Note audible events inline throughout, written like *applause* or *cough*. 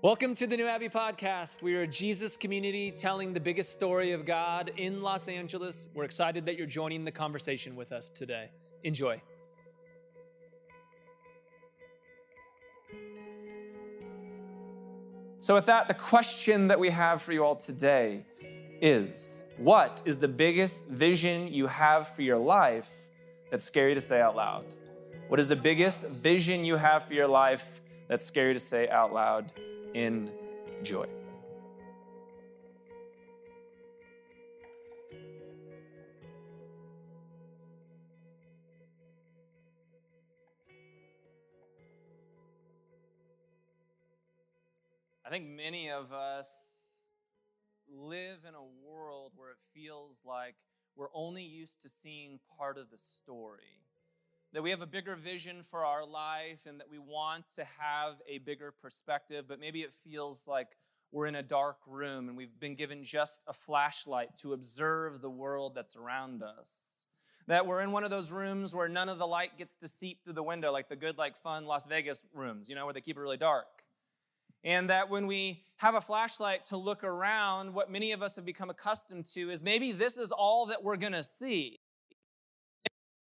Welcome to the New Abbey Podcast. We are a Jesus community telling the biggest story of God in Los Angeles. We're excited that you're joining the conversation with us today. Enjoy. So, with that, the question that we have for you all today is What is the biggest vision you have for your life that's scary to say out loud? What is the biggest vision you have for your life that's scary to say out loud? In joy. I think many of us live in a world where it feels like we're only used to seeing part of the story that we have a bigger vision for our life and that we want to have a bigger perspective, but maybe it feels like we're in a dark room and we've been given just a flashlight to observe the world that's around us. That we're in one of those rooms where none of the light gets to seep through the window, like the good, like fun Las Vegas rooms, you know, where they keep it really dark. And that when we have a flashlight to look around, what many of us have become accustomed to is maybe this is all that we're gonna see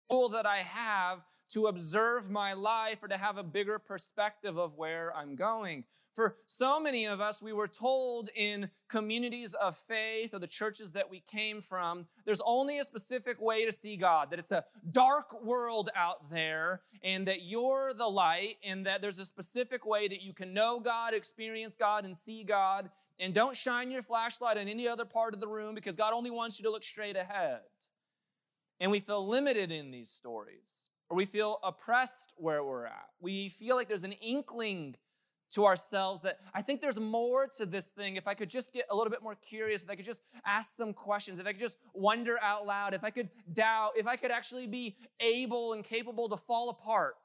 tool that I have to observe my life or to have a bigger perspective of where I'm going. For so many of us, we were told in communities of faith or the churches that we came from, there's only a specific way to see God, that it's a dark world out there, and that you're the light, and that there's a specific way that you can know God, experience God, and see God. And don't shine your flashlight in any other part of the room because God only wants you to look straight ahead and we feel limited in these stories, or we feel oppressed where we're at. We feel like there's an inkling to ourselves that I think there's more to this thing. If I could just get a little bit more curious, if I could just ask some questions, if I could just wonder out loud, if I could doubt, if I could actually be able and capable to fall apart.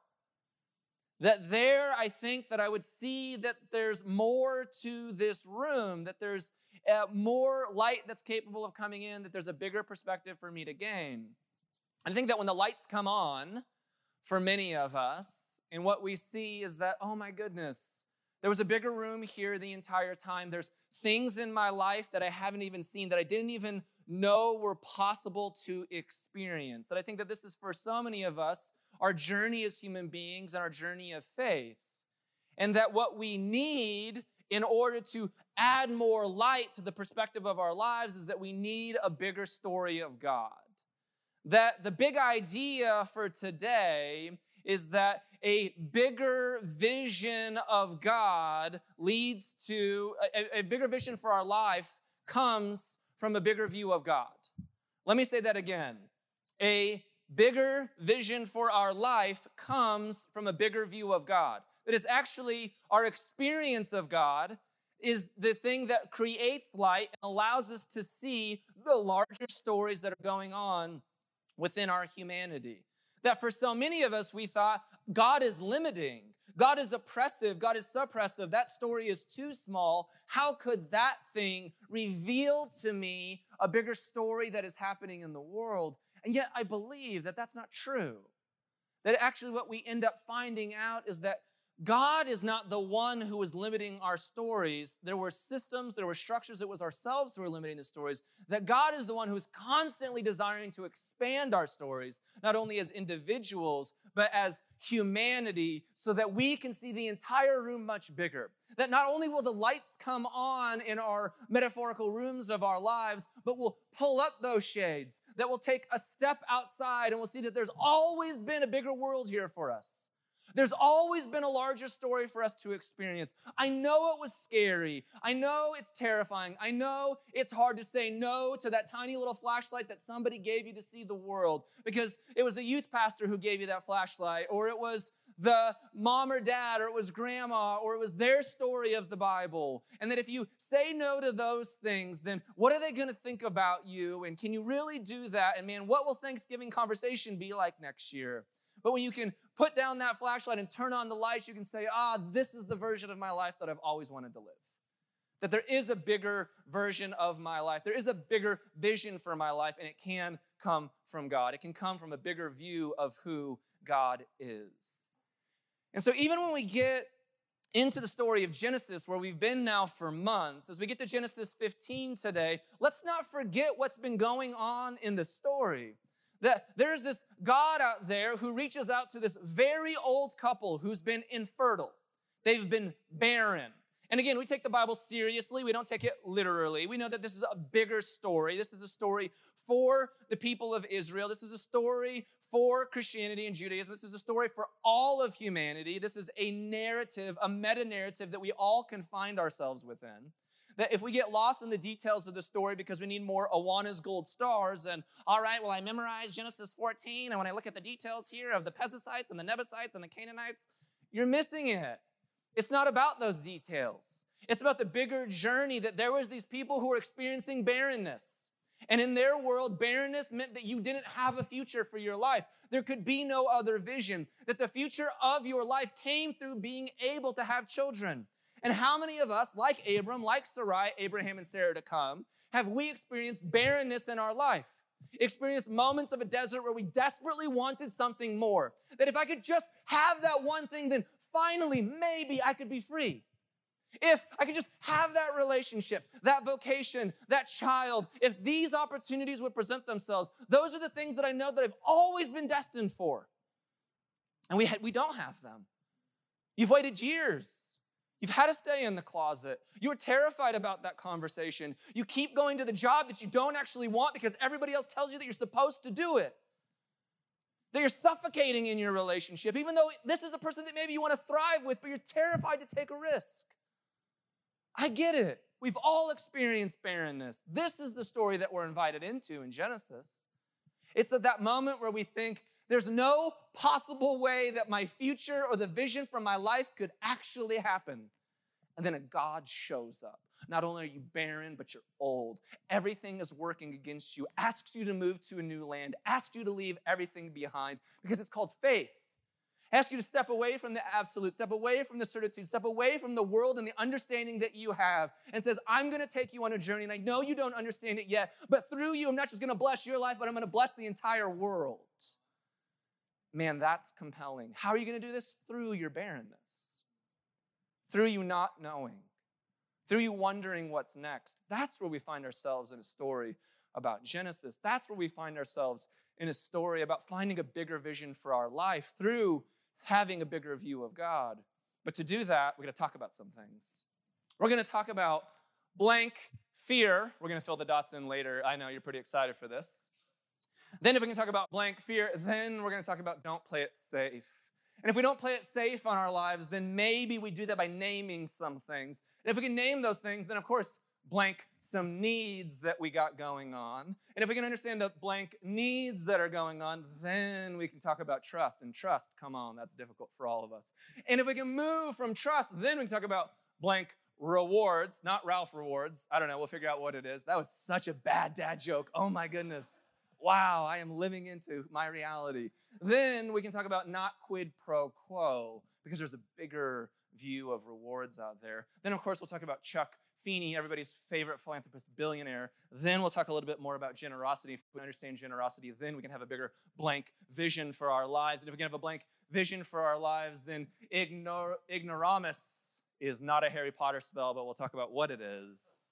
That there, I think that I would see that there's more to this room, that there's uh, more light that's capable of coming in, that there's a bigger perspective for me to gain. I think that when the lights come on for many of us, and what we see is that, oh my goodness, there was a bigger room here the entire time. There's things in my life that I haven't even seen, that I didn't even know were possible to experience. And I think that this is for so many of us our journey as human beings and our journey of faith. And that what we need in order to add more light to the perspective of our lives is that we need a bigger story of God. That the big idea for today is that a bigger vision of God leads to a, a, bigger vision for our life comes from a bigger view of God. Let me say that again. A bigger vision for our life comes from a bigger view of God. That is actually our experience of God is the thing that creates light and allows us to see the larger stories that are going on within our humanity. That for so many of us, we thought God is limiting, God is oppressive, God is suppressive. That story is too small. How could that thing reveal to me a bigger story that is happening in the world? And yet, I believe that that's not true. That actually, what we end up finding out is that God is not the one who is limiting our stories. There were systems, there were structures, it was ourselves who were limiting the stories. That God is the one who is constantly desiring to expand our stories, not only as individuals, but as humanity, so that we can see the entire room much bigger. That not only will the lights come on in our metaphorical rooms of our lives, but we'll pull up those shades, that we'll take a step outside and we'll see that there's always been a bigger world here for us there's always been a larger story for us to experience. I know it was scary. I know it's terrifying. I know it's hard to say no to that tiny little flashlight that somebody gave you to see the world because it was the youth pastor who gave you that flashlight, or it was the mom or dad, or it was grandma, or it was their story of the Bible. And that if you say no to those things, then what are they going to think about you? And can you really do that? And man, what will Thanksgiving conversation be like next year? But when you can put down that flashlight and turn on the lights, you can say, ah, this is the version of my life that I've always wanted to live. That there is a bigger version of my life. There is a bigger vision for my life, and it can come from God. It can come from a bigger view of who God is. And so, even when we get into the story of Genesis, where we've been now for months, as we get to Genesis 15 today, let's not forget what's been going on in the story. That there's this God out there who reaches out to this very old couple who's been infertile. They've been barren. And again, we take the Bible seriously. We don't take it literally. We know that this is a bigger story. This is a story for the people of Israel. This is a story for Christianity and Judaism. This is a story for all of humanity. This is a narrative, a meta narrative that we all can find ourselves within. That if we get lost in the details of the story because we need more Awana's gold stars, and all right, well, I memorized Genesis 14, and when I look at the details here of the Perizzites and the Nebusites and the Canaanites, you're missing it. It's not about those details. It's about the bigger journey that there was these people who were experiencing barrenness. And in their world, barrenness meant that you didn't have a future for your life. There could be no other vision, that the future of your life came through being able to have children. And how many of us, like Abram, like Sarai, Abraham, and Sarah to come, have we experienced barrenness in our life? Experienced moments of a desert where we desperately wanted something more. That if I could just have that one thing, then finally, maybe I could be free. If I could just have that relationship, that vocation, that child, if these opportunities would present themselves, those are the things that I know that I've always been destined for. And we, we don't have them. You've waited years. You've had to stay in the closet. You're terrified about that conversation. You keep going to the job that you don't actually want because everybody else tells you that you're supposed to do it. That you're suffocating in your relationship, even though this is a person that maybe you want to thrive with, but you're terrified to take a risk. I get it. We've all experienced barrenness. This is the story that we're invited into in Genesis. It's at that moment where we think, there's no possible way that my future or the vision for my life could actually happen. And then a God shows up. Not only are you barren, but you're old. Everything is working against you, asks you to move to a new land, asks you to leave everything behind because it's called faith asks you to step away from the absolute, step away from the certitude, step away from the world and the understanding that you have, and says, I'm going to take you on a journey, and I know you don't understand it yet, but through you, I'm not just going to bless your life, but I'm going to bless the entire world. Man, that's compelling. How are you going to do this? Through your barrenness, through you not knowing, through you wondering what's next. That's where we find ourselves in a story about Genesis. That's where we find ourselves in a story about finding a bigger vision for our life through having a bigger view of God. But to do that, we're going to talk about some things. We're going to talk about blank fear. We're going to fill the dots in later. I know you're pretty excited for this. Then, if we can talk about blank fear, then we're going to talk about don't play it safe. And if we don't play it safe on our lives, then maybe we do that by naming some things. And if we can name those things, then of course blank some needs that we got going on. And if we can understand the blank needs that are going on, then we can talk about trust. And trust, come on, that's difficult for all of us. And if we can move from trust, then we can talk about blank rewards, not Ralph rewards. I don't know, we'll figure out what it is. That was such a bad dad joke. Oh my goodness. Wow, I am living into my reality. Then we can talk about not quid pro quo because there's a bigger view of rewards out there. Then, of course, we'll talk about Chuck Feeney, everybody's favorite philanthropist, billionaire. Then we'll talk a little bit more about generosity. If we understand generosity, then we can have a bigger blank vision for our lives. And if we can have a blank vision for our lives, then ignor- ignoramus is not a Harry Potter spell, but we'll talk about what it is.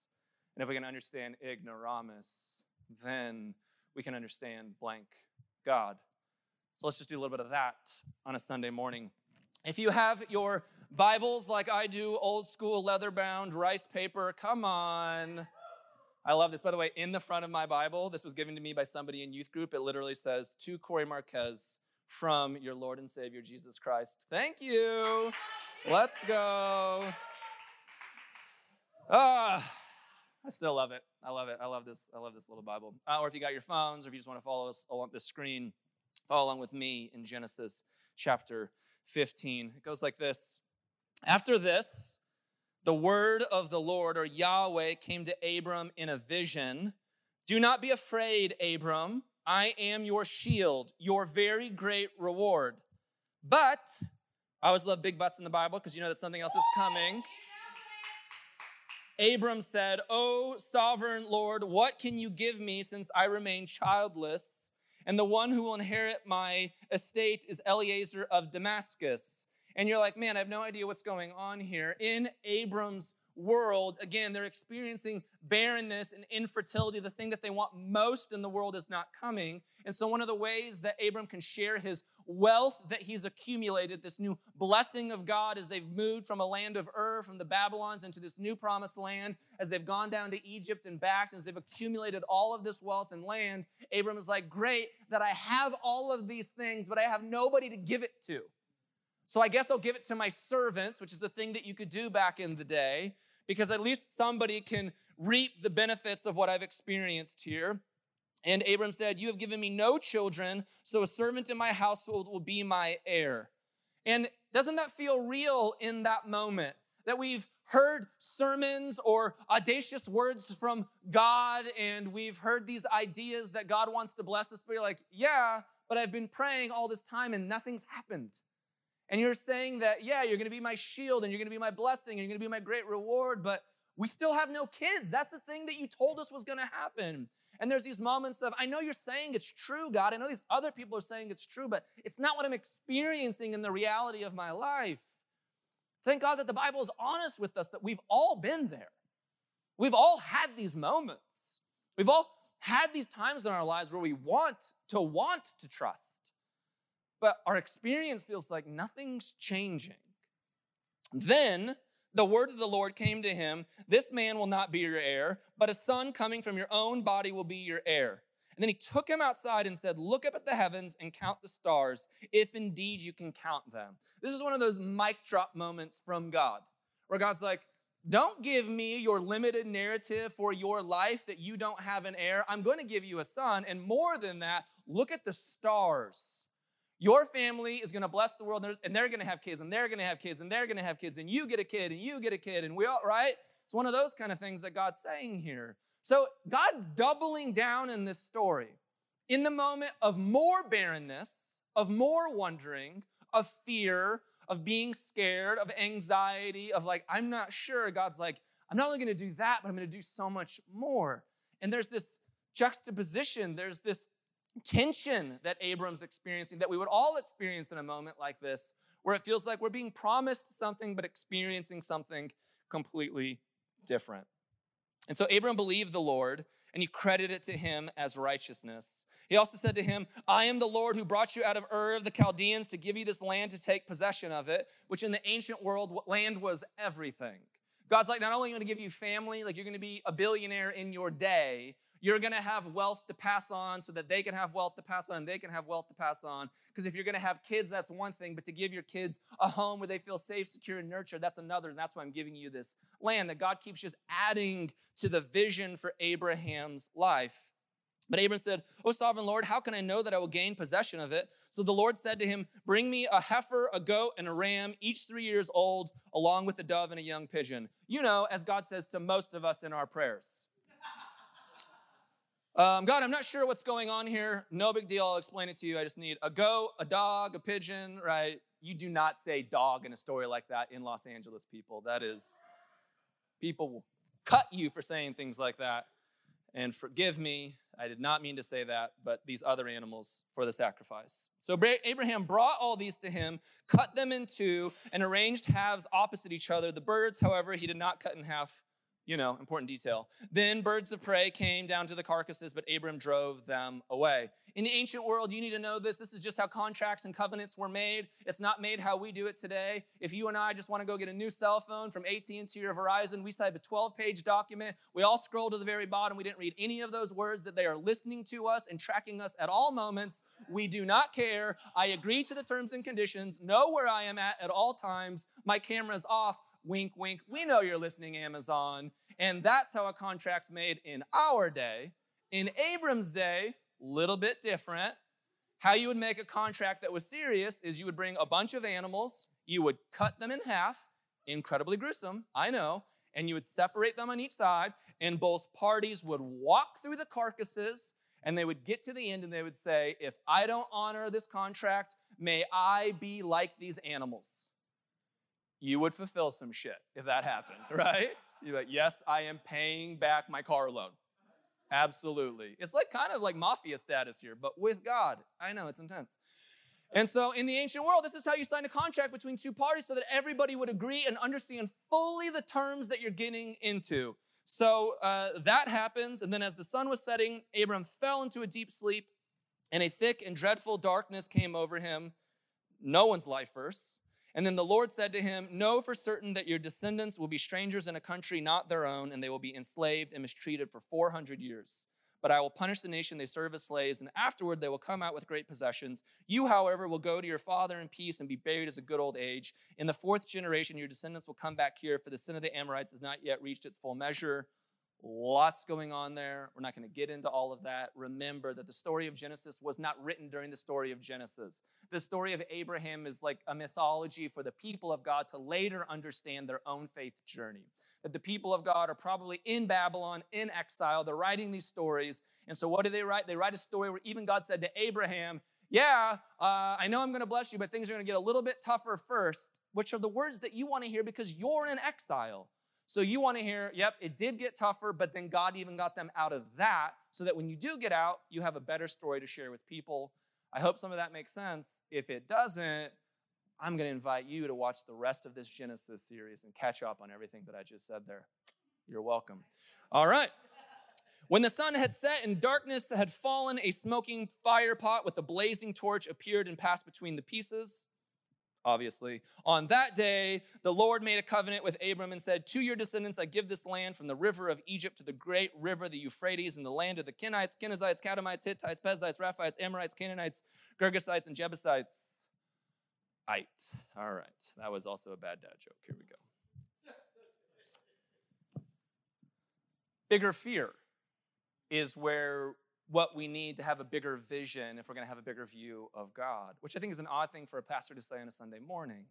And if we can understand ignoramus, then we can understand blank God. So let's just do a little bit of that on a Sunday morning. If you have your Bibles like I do, old school leather bound rice paper. Come on. I love this. By the way, in the front of my Bible, this was given to me by somebody in youth group. It literally says, To Corey Marquez from your Lord and Savior Jesus Christ. Thank you. Let's go. Ah, I still love it. I love it. I love this. I love this little Bible. Uh, or if you got your phones, or if you just want to follow us along the screen, follow along with me in Genesis chapter 15. It goes like this. After this, the word of the Lord or Yahweh came to Abram in a vision. Do not be afraid, Abram. I am your shield, your very great reward. But, I always love big butts in the Bible because you know that something else is coming. Abram said, O sovereign Lord, what can you give me since I remain childless? And the one who will inherit my estate is Eliezer of Damascus. and you're like, man, I have no idea what's going on here. In Abram's world, again, they're experiencing barrenness and infertility. The thing that they want most in the world is not coming. And so, one of the ways that Abram can share his wealth that he's accumulated, this new blessing of God as they've moved from a land of Ur, from the Babylons, into this new promised land, as they've gone down to Egypt and back, as they've accumulated all of this wealth and land, Abram is like, Great that I have all of these things, but I have nobody to give it to. So I guess I'll give it to my servants, which is a thing that you could do back in the day because at least somebody can reap the benefits of what I've experienced here. And Abram said, You have given me no children, so a servant in my household will be my heir. And doesn't that feel real in that moment? That we've heard sermons or audacious words from God, and we've heard these ideas that God wants to bless us, but you're like, Yeah, but I've been praying all this time and nothing's happened. And you're saying that, yeah, you're gonna be my shield and you're gonna be my blessing and you're gonna be my great reward, but we still have no kids. That's the thing that you told us was gonna happen. And there's these moments of, I know you're saying it's true, God. I know these other people are saying it's true, but it's not what I'm experiencing in the reality of my life. Thank God that the Bible is honest with us that we've all been there. We've all had these moments. We've all had these times in our lives where we want to want to trust but our experience feels like nothing's changing. Then the word of the Lord came to him This man will not be your heir, but a son coming from your own body will be your heir. And then he took him outside and said, Look up at the heavens and count the stars, if indeed you can count them. This is one of those mic drop moments from God, where God's like, Don't give me your limited narrative for your life that you don't have an heir. I'm going to give you a son. And more than that, look at the stars. Your family is going to bless the world, and they're going to have kids, and they're going to have kids, and they're going to have kids, and you get a kid, and you get a kid, and we all, right? It's one of those kind of things that God's saying here. So God's doubling down in this story. In the moment of more barrenness, of more wondering, of fear, of being scared, of anxiety, of like, I'm not sure, God's like, I'm not only going to do that, but I'm going to do so much more. And there's this juxtaposition, there's this tension that Abram's experiencing, that we would all experience in a moment like this, where it feels like we're being promised something but experiencing something completely different. And so Abram believed the Lord, and he credited it to him as righteousness. He also said to him, I am the Lord who brought you out of Ur of the Chaldeans to give you this land to take possession of it, which in the ancient world, land was everything. God's like, not only going to give you family, like you're going to be a billionaire in your day, you're going to have wealth to pass on so that they can have wealth to pass on and they can have wealth to pass on. Because if you're going to have kids, that's one thing, but to give your kids a home where they feel safe, secure, and nurtured, that's another. And that's why I'm giving you this land that God keeps just adding to the vision for Abraham's life. But Abram said, O sovereign Lord, how can I know that I will gain possession of it? So the Lord said to him, Bring me a heifer, a goat, and a ram, each three years old, along with a dove and a young pigeon. You know, as God says to most of us in our prayers. Um, God, I'm not sure what's going on here. No big deal. I'll explain it to you. I just need a goat, a dog, a pigeon, right? You do not say dog in a story like that in Los Angeles, people. That is, people will cut you for saying things like that. And forgive me, I did not mean to say that, but these other animals for the sacrifice. So Abraham brought all these to him, cut them in two, and arranged halves opposite each other. The birds, however, he did not cut in half you know, important detail. Then birds of prey came down to the carcasses, but Abram drove them away. In the ancient world, you need to know this. This is just how contracts and covenants were made. It's not made how we do it today. If you and I just want to go get a new cell phone from AT&T or Verizon, we type a 12-page document. We all scroll to the very bottom. We didn't read any of those words that they are listening to us and tracking us at all moments. We do not care. I agree to the terms and conditions, know where I am at at all times. My camera's off Wink, wink. We know you're listening, Amazon. And that's how a contract's made in our day. In Abram's day, little bit different. How you would make a contract that was serious is you would bring a bunch of animals, you would cut them in half, incredibly gruesome, I know, and you would separate them on each side, and both parties would walk through the carcasses and they would get to the end and they would say, If I don't honor this contract, may I be like these animals you would fulfill some shit if that happened, *laughs* right? You're like, yes, I am paying back my car loan. Absolutely. It's like kind of like mafia status here, but with God. I know it's intense. And so, in the ancient world, this is how you sign a contract between two parties so that everybody would agree and understand fully the terms that you're getting into. So uh, that happens. And then, as the sun was setting, Abram fell into a deep sleep, and a thick and dreadful darkness came over him. No one's life verse. And then the Lord said to him, Know for certain that your descendants will be strangers in a country not their own, and they will be enslaved and mistreated for 400 years but I will punish the nation they serve as slaves, and afterward they will come out with great possessions. You, however, will go to your father in peace and be buried as a good old age. In the fourth generation, your descendants will come back here, for the sin of the Amorites has not yet reached its full measure. Lots going on there. We're not going to get into all of that. Remember that the story of Genesis was not written during the story of Genesis. The story of Abraham is like a mythology for the people of God to later understand their own faith journey that the people of God are probably in Babylon, in exile. They're writing these stories. And so, what do they write? They write a story where even God said to Abraham, Yeah, uh, I know I'm going to bless you, but things are going to get a little bit tougher first, which are the words that you want to hear because you're in exile. So, you want to hear, Yep, it did get tougher, but then God even got them out of that so that when you do get out, you have a better story to share with people. I hope some of that makes sense. If it doesn't, I'm going to invite you to watch the rest of this Genesis series and catch up on everything that I just said there. You're welcome. All right. When the sun had set and darkness had fallen, a smoking fire pot with a blazing torch appeared and passed between the pieces. Obviously. On that day, the Lord made a covenant with Abram and said, To your descendants, I give this land from the river of Egypt to the great river, the Euphrates, and the land of the Kenites, Kenizzites, Kadmonites, Hittites, Perizzites, Raphites, Amorites, Canaanites, Girgashites, and Jebusites Ite. All right. That was also a bad dad joke. Here we go. Bigger fear is where what we need to have a bigger vision if we're going to have a bigger view of God, which I think is an odd thing for a pastor to say on a Sunday morning.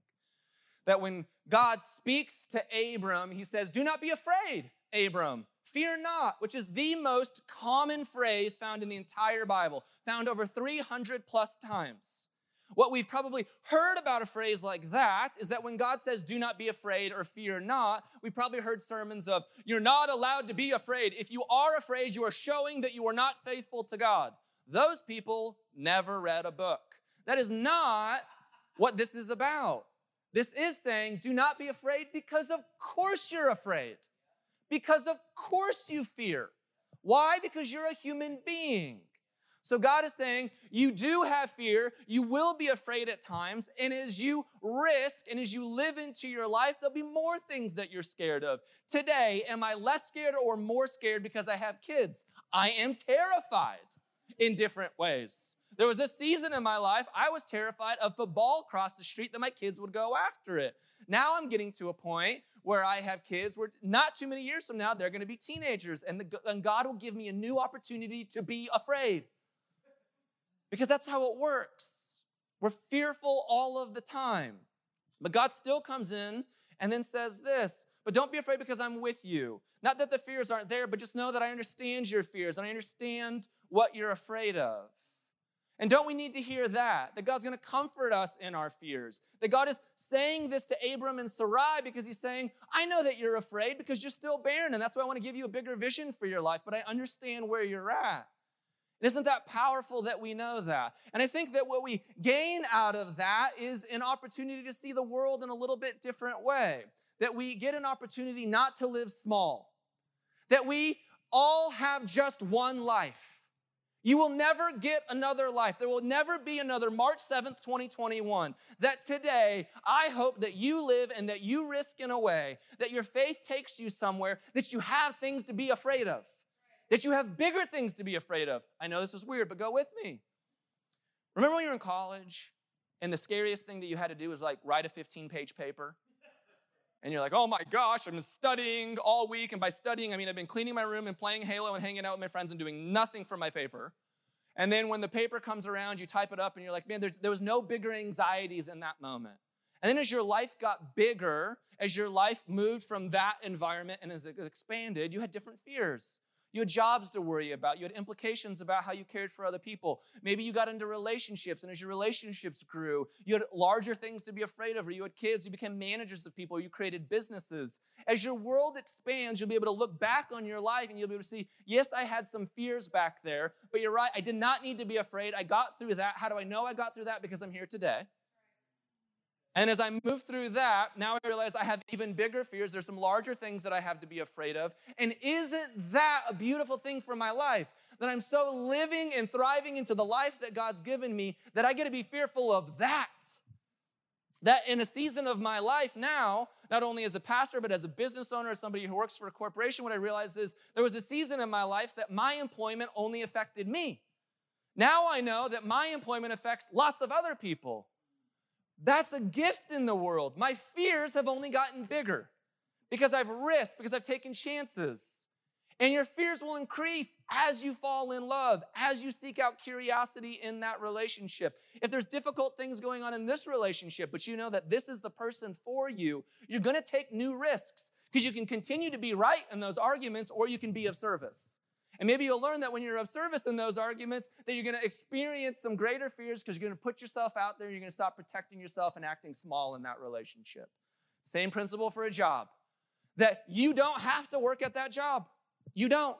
That when God speaks to Abram, he says, Do not be afraid, Abram. Fear not, which is the most common phrase found in the entire Bible, found over 300 plus times. What we've probably heard about a phrase like that is that when God says, do not be afraid or fear not, we've probably heard sermons of, you're not allowed to be afraid. If you are afraid, you are showing that you are not faithful to God. Those people never read a book. That is not what this is about. This is saying, do not be afraid because of course you're afraid. Because of course you fear. Why? Because you're a human being. So God is saying, you do have fear, you will be afraid at times, and as you risk and as you live into your life, there'll be more things that you're scared of. Today, am I less scared or more scared because I have kids? I am terrified in different ways. There was a season in my life I was terrified of a ball across the street that my kids would go after it. Now I'm getting to a point where I have kids where not too many years from now they're going to be teenagers and, the, and God will give me a new opportunity to be afraid because that's how it works. We're fearful all of the time. But God still comes in and then says this, but don't be afraid because I'm with you. Not that the fears aren't there, but just know that I understand your fears and I understand what you're afraid of. And don't we need to hear that? That God's gonna comfort us in our fears. That God is saying this to Abram and Sarai because he's saying, I know that you're afraid because you're still barren, and that's why I wanna give you a bigger vision for your life, but I understand where you're at. Isn't that powerful that we know that? And I think that what we gain out of that is an opportunity to see the world in a little bit different way. That we get an opportunity not to live small. That we all have just one life. You will never get another life. There will never be another March 7th, 2021. That today, I hope that you live and that you risk in a way that your faith takes you somewhere that you have things to be afraid of that you have bigger things to be afraid of. I know this is weird, but go with me. Remember when you were in college and the scariest thing that you had to do was like write a 15 page paper? And you're like, oh my gosh, I'm studying all week. And by studying, I mean I've been cleaning my room and playing Halo and hanging out with my friends and doing nothing for my paper. And then when the paper comes around, you type it up and you're like, man, there, there was no bigger anxiety than that moment. And then as your life got bigger, as your life moved from that environment and as it expanded, you had different fears. You had jobs to worry about. You had implications about how you cared for other people. Maybe you got into relationships, and as your relationships grew, you had larger things to be afraid of. Or you had kids, you became managers of people, you created businesses. As your world expands, you'll be able to look back on your life and you'll be able to see, yes, I had some fears back there, but you're right, I did not need to be afraid. I got through that. How do I know I got through that? Because I'm here today. And as I move through that, now I realize I have even bigger fears. There's some larger things that I have to be afraid of. And isn't that a beautiful thing for my life? That I'm so living and thriving into the life that God's given me that I get to be fearful of that. That in a season of my life now, not only as a pastor, but as a business owner, as somebody who works for a corporation, what I realized is there was a season in my life that my employment only affected me. Now I know that my employment affects lots of other people. That's a gift in the world. My fears have only gotten bigger because I've risked, because I've taken chances. And your fears will increase as you fall in love, as you seek out curiosity in that relationship. If there's difficult things going on in this relationship, but you know that this is the person for you, you're gonna take new risks because you can continue to be right in those arguments or you can be of service. And maybe you'll learn that when you're of service in those arguments, that you're going to experience some greater fears because you're going to put yourself out there. You're going to stop protecting yourself and acting small in that relationship. Same principle for a job that you don't have to work at that job. You don't.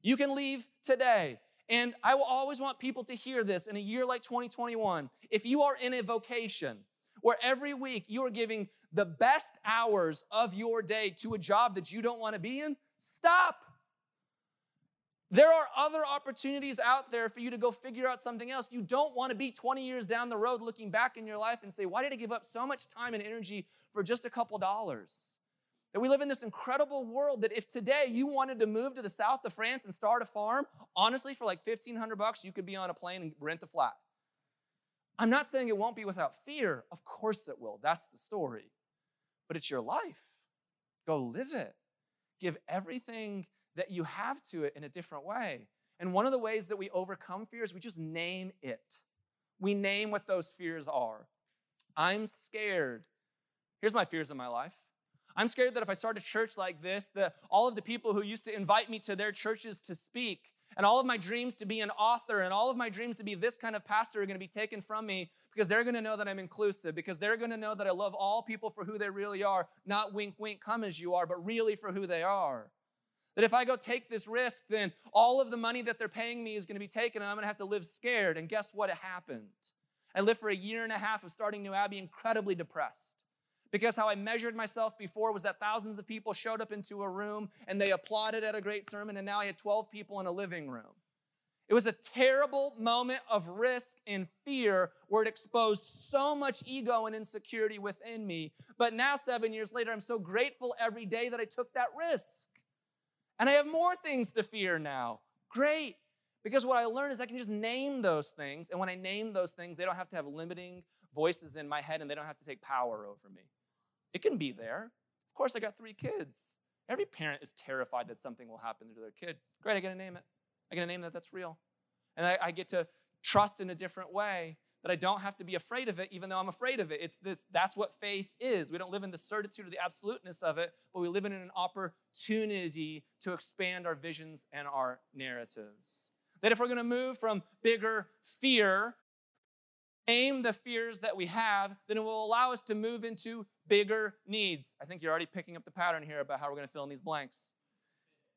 You can leave today. And I will always want people to hear this in a year like 2021. If you are in a vocation where every week you are giving the best hours of your day to a job that you don't want to be in, stop. There are other opportunities out there for you to go figure out something else. You don't want to be 20 years down the road looking back in your life and say, Why did I give up so much time and energy for just a couple dollars? That we live in this incredible world that if today you wanted to move to the south of France and start a farm, honestly, for like 1500 bucks, you could be on a plane and rent a flat. I'm not saying it won't be without fear. Of course it will. That's the story. But it's your life. Go live it. Give everything that you have to it in a different way. And one of the ways that we overcome fears, we just name it. We name what those fears are. I'm scared. Here's my fears in my life. I'm scared that if I start a church like this, that all of the people who used to invite me to their churches to speak, and all of my dreams to be an author, and all of my dreams to be this kind of pastor are going to be taken from me because they're going to know that I'm inclusive, because they're going to know that I love all people for who they really are, not wink, wink, come as you are, but really for who they are. That if I go take this risk, then all of the money that they're paying me is going to be taken and I'm going to have to live scared. And guess what? It happened. I lived for a year and a half of starting New Abbey incredibly depressed. Because how I measured myself before was that thousands of people showed up into a room and they applauded at a great sermon, and now I had 12 people in a living room. It was a terrible moment of risk and fear where it exposed so much ego and insecurity within me. But now, seven years later, I'm so grateful every day that I took that risk. And I have more things to fear now. Great. Because what I learned is I can just name those things. And when I name those things, they don't have to have limiting voices in my head and they don't have to take power over me. It can be there. Of course, I got three kids. Every parent is terrified that something will happen to their kid. Great, I get to name it. I get to name that that's real. And I, I get to trust in a different way that I don't have to be afraid of it, even though I'm afraid of it. It's this, that's what faith is. We don't live in the certitude or the absoluteness of it, but we live in an opportunity to expand our visions and our narratives. That if we're gonna move from bigger fear, aim the fears that we have, then it will allow us to move into bigger needs. I think you're already picking up the pattern here about how we're gonna fill in these blanks.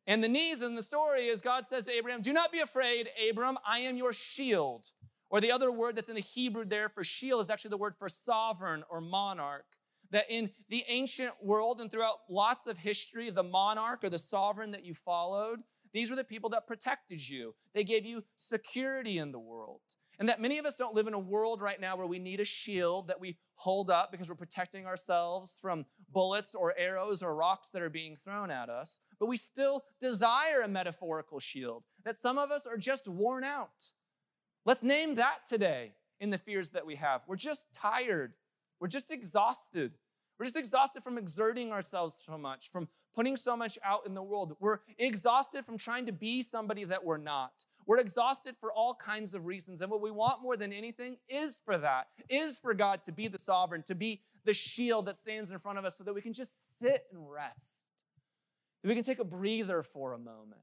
And the needs in the story is God says to Abraham, Do not be afraid, Abram, I am your shield. Or the other word that's in the Hebrew there for shield is actually the word for sovereign or monarch. That in the ancient world and throughout lots of history, the monarch or the sovereign that you followed, these were the people that protected you. They gave you security in the world. And that many of us don't live in a world right now where we need a shield that we hold up because we're protecting ourselves from bullets or arrows or rocks that are being thrown at us. But we still desire a metaphorical shield, that some of us are just worn out. Let's name that today in the fears that we have. We're just tired. We're just exhausted. We're just exhausted from exerting ourselves so much, from putting so much out in the world. We're exhausted from trying to be somebody that we're not. We're exhausted for all kinds of reasons. And what we want more than anything is for that, is for God to be the sovereign, to be the shield that stands in front of us so that we can just sit and rest, that we can take a breather for a moment.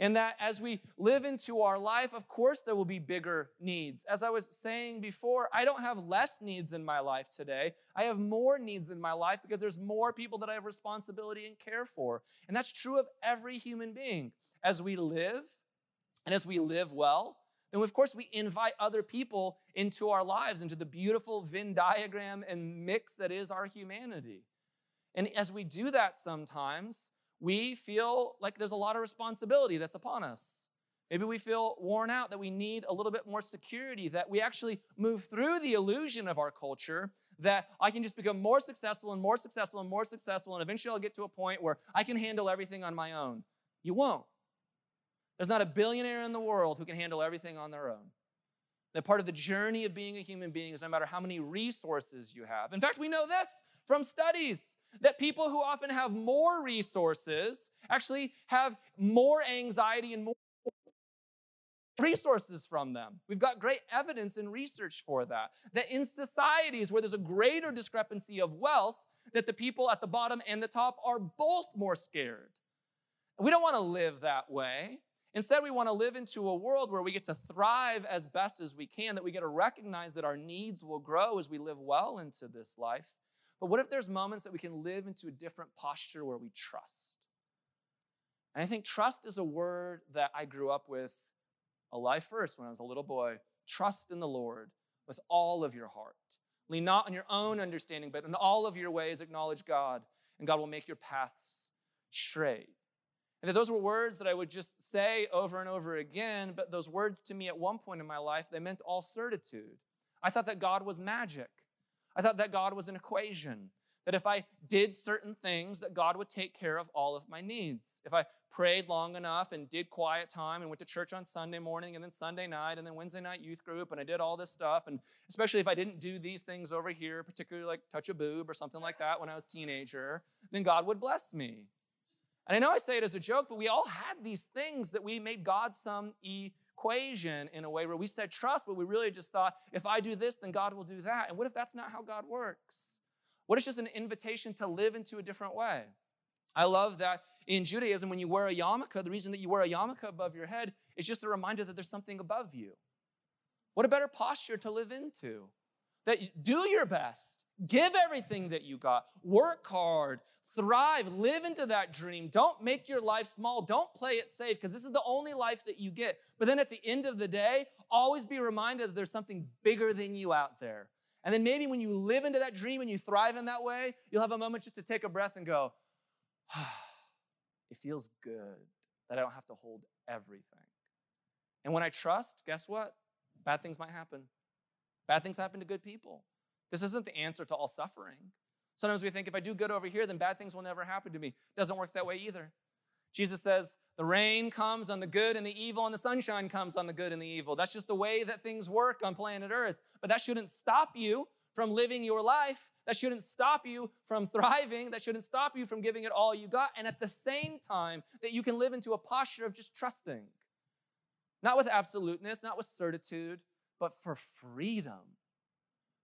And that as we live into our life, of course, there will be bigger needs. As I was saying before, I don't have less needs in my life today. I have more needs in my life because there's more people that I have responsibility and care for. And that's true of every human being. As we live and as we live well, then of course we invite other people into our lives, into the beautiful Venn diagram and mix that is our humanity. And as we do that sometimes, we feel like there's a lot of responsibility that's upon us. Maybe we feel worn out, that we need a little bit more security, that we actually move through the illusion of our culture that I can just become more successful and more successful and more successful, and eventually I'll get to a point where I can handle everything on my own. You won't. There's not a billionaire in the world who can handle everything on their own. That part of the journey of being a human being is no matter how many resources you have. In fact, we know this from studies that people who often have more resources actually have more anxiety and more resources from them. We've got great evidence and research for that. That in societies where there's a greater discrepancy of wealth, that the people at the bottom and the top are both more scared. We don't want to live that way. Instead, we want to live into a world where we get to thrive as best as we can, that we get to recognize that our needs will grow as we live well into this life, but what if there's moments that we can live into a different posture where we trust? And I think trust is a word that I grew up with a life first when I was a little boy. Trust in the Lord with all of your heart. Lean not on your own understanding, but in all of your ways acknowledge God, and God will make your paths straight. And that those were words that I would just say over and over again, but those words to me at one point in my life, they meant all certitude. I thought that God was magic. I thought that God was an equation, that if I did certain things, that God would take care of all of my needs. If I prayed long enough and did quiet time and went to church on Sunday morning and then Sunday night and then Wednesday night youth group and I did all this stuff, and especially if I didn't do these things over here, particularly like touch a boob or something like that when I was a teenager, then God would bless me. And I know I say it as a joke, but we all had these things that we made God some equation in a way where we said trust, but we really just thought, if I do this, then God will do that. And what if that's not how God works? What if it's just an invitation to live into a different way? I love that in Judaism, when you wear a yarmulke, the reason that you wear a yarmulke above your head is just a reminder that there's something above you. What a better posture to live into. That you do your best, give everything that you got, work hard, thrive, live into that dream. Don't make your life small. Don't play it safe because this is the only life that you get. But then at the end of the day, always be reminded that there's something bigger than you out there. And then maybe when you live into that dream and you thrive in that way, you'll have a moment just to take a breath and go, *sighs* it feels good that I don't have to hold everything. And when I trust, guess what? Bad things might happen. Bad things happen to good people. This isn't the answer to all suffering. Sometimes we think if I do good over here, then bad things will never happen to me. Doesn't work that way either. Jesus says, the rain comes on the good and the evil, and the sunshine comes on the good and the evil. That's just the way that things work on planet Earth. But that shouldn't stop you from living your life. That shouldn't stop you from thriving. That shouldn't stop you from giving it all you got. And at the same time, that you can live into a posture of just trusting. Not with absoluteness, not with certitude, but for freedom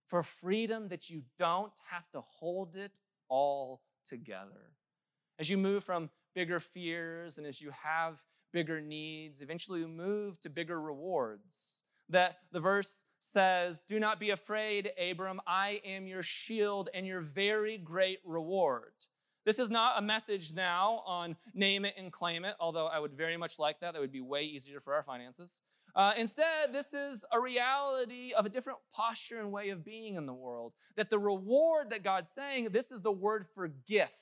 for freedom that you don't have to hold it all together. As you move from bigger fears and as you have bigger needs, eventually you move to bigger rewards. That the verse says, Do not be afraid, Abram. I am your shield and your very great reward. This is not a message now on name it and claim it, although I would very much like that. That would be way easier for our finances. Uh, instead, this is a reality of a different posture and way of being in the world. That the reward that God's saying, this is the word for gift.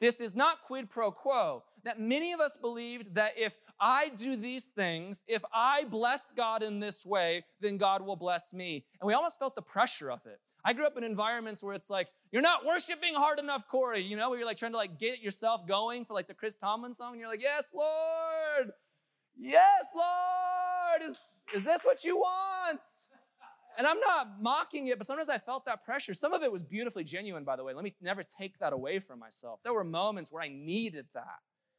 This is not quid pro quo. That many of us believed that if I do these things, if I bless God in this way, then God will bless me. And we almost felt the pressure of it. I grew up in environments where it's like, you're not worshiping hard enough, Corey. You know, where you're like trying to like get yourself going for like the Chris Tomlin song. And you're like, yes, Lord. Yes, Lord. Is, is this what you want? And I'm not mocking it, but sometimes I felt that pressure. Some of it was beautifully genuine, by the way. Let me never take that away from myself. There were moments where I needed that.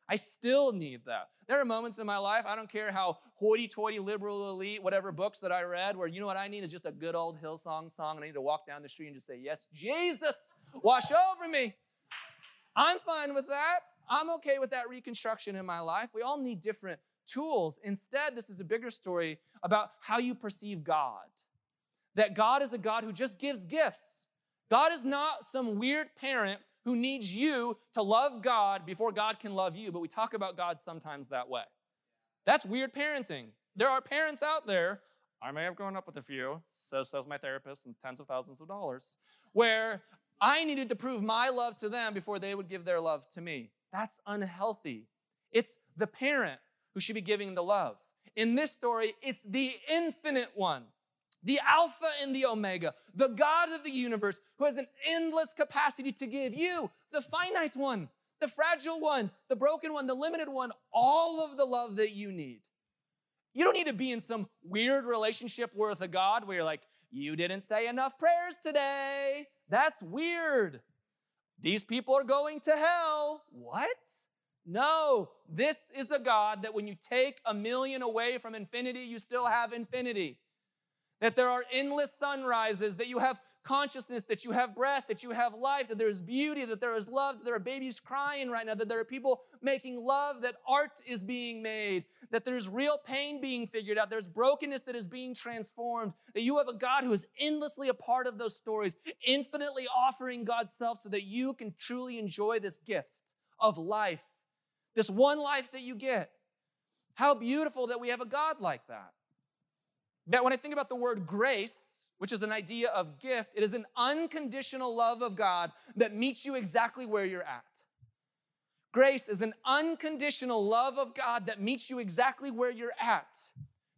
I still need that. There are moments in my life, I don't care how hoity toity, liberal elite, whatever books that I read, where you know what I need is just a good old Hillsong song, and I need to walk down the street and just say, Yes, Jesus, wash over me. I'm fine with that. I'm okay with that reconstruction in my life. We all need different tools. Instead, this is a bigger story about how you perceive God. That God is a God who just gives gifts. God is not some weird parent who needs you to love God before God can love you, but we talk about God sometimes that way. That's weird parenting. There are parents out there, I may have grown up with a few, says, says my therapist, and tens of thousands of dollars, where I needed to prove my love to them before they would give their love to me. That's unhealthy. It's the parent who should be giving the love. In this story, it's the infinite one, the Alpha and the Omega, the God of the universe who has an endless capacity to give you, the finite one, the fragile one, the broken one, the limited one, all of the love that you need. You don't need to be in some weird relationship with a God where you're like, you didn't say enough prayers today. That's weird. These people are going to hell. What? No, this is a God that when you take a million away from infinity, you still have infinity. That there are endless sunrises, that you have consciousness, that you have breath, that you have life, that there is beauty, that there is love, that there are babies crying right now, that there are people making love, that art is being made, that there's real pain being figured out, there's brokenness that is being transformed, that you have a God who is endlessly a part of those stories, infinitely offering God's self so that you can truly enjoy this gift of life, this one life that you get. How beautiful that we have a God like that. That when I think about the word grace, which is an idea of gift. It is an unconditional love of God that meets you exactly where you're at. Grace is an unconditional love of God that meets you exactly where you're at.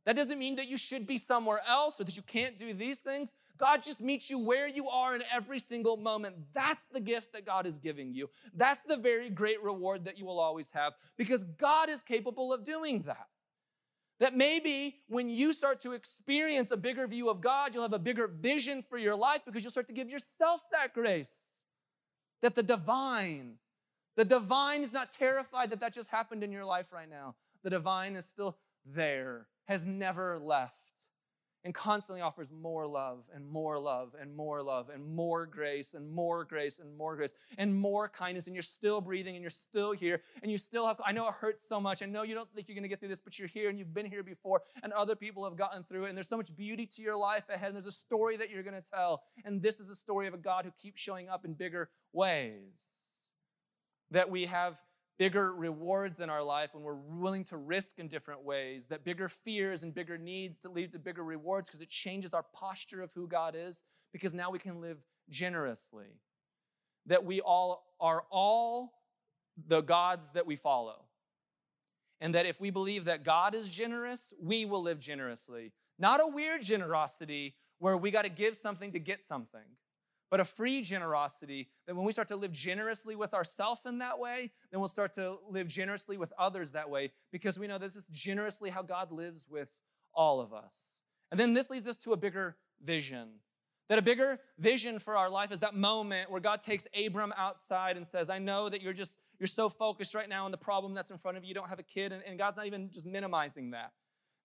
That doesn't mean that you should be somewhere else or that you can't do these things. God just meets you where you are in every single moment. That's the gift that God is giving you. That's the very great reward that you will always have because God is capable of doing that. That maybe when you start to experience a bigger view of God, you'll have a bigger vision for your life because you'll start to give yourself that grace. That the divine, the divine is not terrified that that just happened in your life right now. The divine is still there, has never left and constantly offers more love and more love and more love and more grace and more grace and more grace and more kindness. And you're still breathing and you're still here and you still have, I know it hurts so much. I know you don't think you're going to get through this, but you're here and you've been here before and other people have gotten through it. And there's so much beauty to your life ahead. And there's a story that you're going to tell. And this is a story of a God who keeps showing up in bigger ways. That we have bigger rewards in our life when we're willing to risk in different ways, that bigger fears and bigger needs to lead to bigger rewards because it changes our posture of who God is, because now we can live generously. That we all are all the gods that we follow. And that if we believe that God is generous, we will live generously. Not a weird generosity where we got to give something to get something but a free generosity that when we start to live generously with ourselves in that way, then we'll start to live generously with others that way because we know this is generously how God lives with all of us. And then this leads us to a bigger vision. That a bigger vision for our life is that moment where God takes Abram outside and says, I know that you're just, you're so focused right now on the problem that's in front of you. You don't have a kid. And, and God's not even just minimizing that.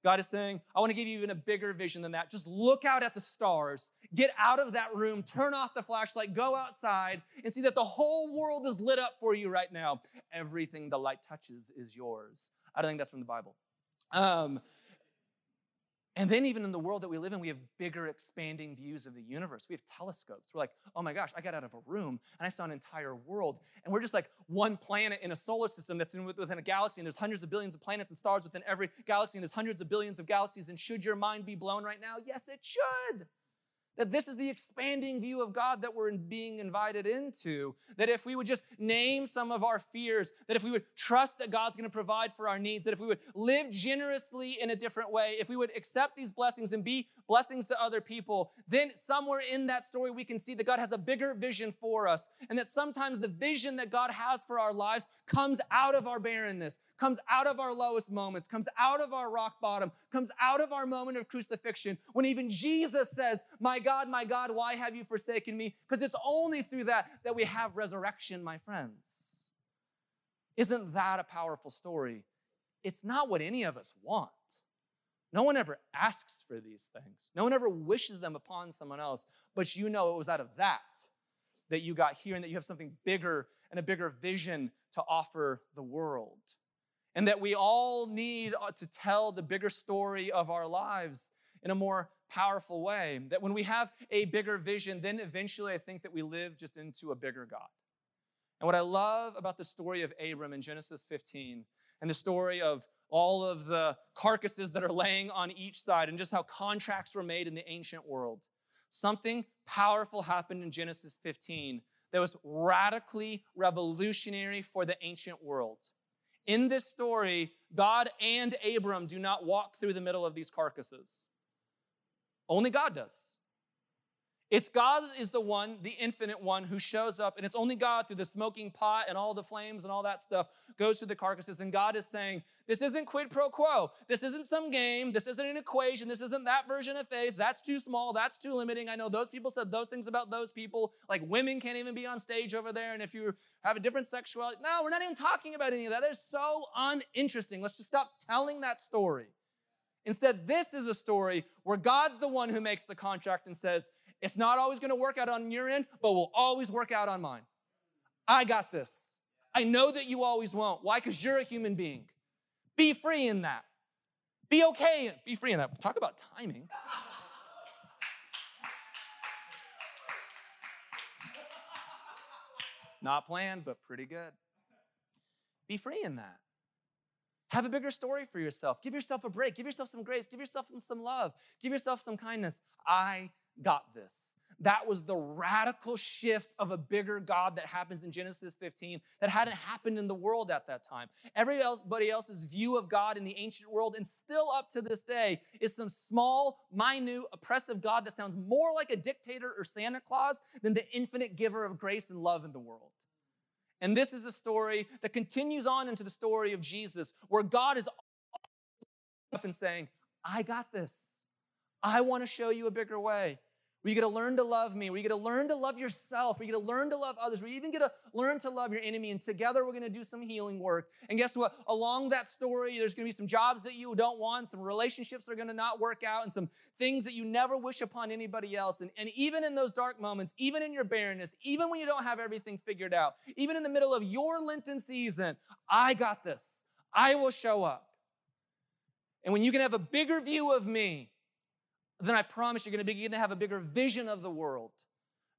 God is saying, I want to give you even a bigger vision than that. Just look out at the stars, get out of that room, turn off the flashlight, go outside, and see that the whole world is lit up for you right now. Everything the light touches is yours. I don't think that's from the Bible. Um, and then, even in the world that we live in, we have bigger, expanding views of the universe. We have telescopes. We're like, oh my gosh, I got out of a room and I saw an entire world. And we're just like one planet in a solar system that's in, within a galaxy, and there's hundreds of billions of planets and stars within every galaxy, and there's hundreds of billions of galaxies. And should your mind be blown right now? Yes, it should. That this is the expanding view of God that we're being invited into. That if we would just name some of our fears, that if we would trust that God's to provide for our needs, that if we would live generously in a different way, if we would accept these blessings and be blessings to other people, then somewhere in that story we can see that God has a bigger vision for us. And that sometimes the vision that God has for our lives comes out of our barrenness, comes out of our lowest moments, comes out of our rock bottom, comes out of our moment of crucifixion, when even Jesus says, My my God, why have you forsaken me? Because it's only through that that we have resurrection, my friends. Isn't that a powerful story? It's not what any of us want. No one ever asks for these things. No one ever wishes them upon someone else, but you know it was out of that that you got here and that you have something bigger and a bigger vision to offer the world. And that we all need uh, to tell the bigger story of our lives in a more powerful way. That when we have a bigger vision, then eventually I think that we live just into a bigger God. And what I love about the story of Abram in Genesis 15 and the story of all of the carcasses that are laying on each side and just how contracts were made in the ancient world. Something powerful happened in Genesis 15 that was radically revolutionary for the ancient world. In this story, God and Abram do not walk through the middle of these carcasses. Only God does. It's God is the one, the infinite one, who shows up, and it's only God through the smoking pot and all the flames and all that stuff goes through the carcasses. And God is saying, This isn't quid pro quo. This isn't some game. This isn't an equation. This isn't that version of faith. That's too small. That's too limiting. I know those people said those things about those people. Like women can't even be on stage over there. And if you have a different sexuality, no, we're not even talking about any of that. That is so uninteresting. Let's just stop telling that story. Instead, this is a story where God's the one who makes the contract and says, it's not always going to work out on your end, but will always work out on mine. I got this. I know that you always won't. Why? Because you're a human being. Be free in that. Be okay. Be free in that. Talk about timing. *laughs* Not planned, but pretty good. Be free in that. Have a bigger story for yourself. Give yourself a break. Give yourself some grace. Give yourself some love. Give yourself some kindness. I got this. That was the radical shift of a bigger God that happens in Genesis 15 that hadn't happened in the world at that time. Everybody else's view of God in the ancient world, and still up to this day, is some small, minute, oppressive God that sounds more like a dictator or Santa Claus than the infinite giver of grace and love in the world. And this is a story that continues on into the story of Jesus, where God is up and saying, I got this. I want to show you a bigger way where you get to learn to love me, where you get to learn to love yourself, where you get to learn to love others, where you even get to learn to love your enemy. And together we're going to do some healing work. And guess what? Along that story, there's going to be some jobs that you don't want, some relationships that are going to not work out, and some things that you never wish upon anybody else. And, and even in those dark moments, even in your barrenness, even when you don't have everything figured out, even in the middle of your Lenten season, I got this. I will show up. And when you can have a bigger view of me, then I promise you're going to begin to have a bigger vision of the world.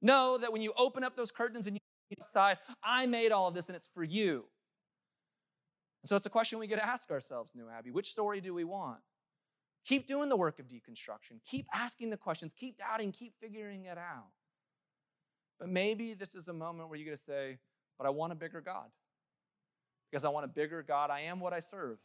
Know that when you open up those curtains and you outside, I made all of this and it's for you. so it's a question we get to ask ourselves, New Abbey. Which story do we want? Keep doing the work of deconstruction. Keep asking the questions. Keep doubting. Keep figuring it out. But maybe this is a moment where you're going to say, But I want a bigger God. Because I want a bigger God. I am what I serve.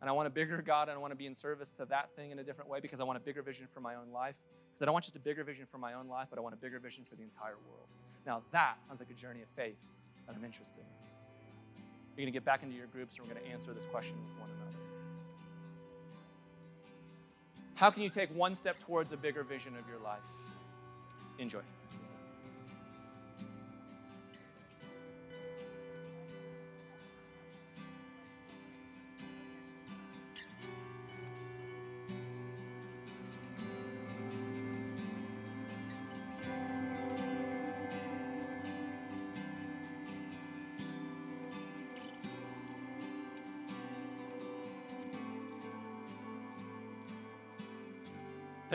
And I want a bigger God, and I want to be in service to that thing in a different way because I want a bigger vision for my own life. Because I don't want just a bigger vision for my own life, but I want a bigger vision for the entire world. Now, that sounds like a journey of faith that I'm interested in. You're going to get back into your groups, and we're going to answer this question with one another. How can you take one step towards a bigger vision of your life? Enjoy.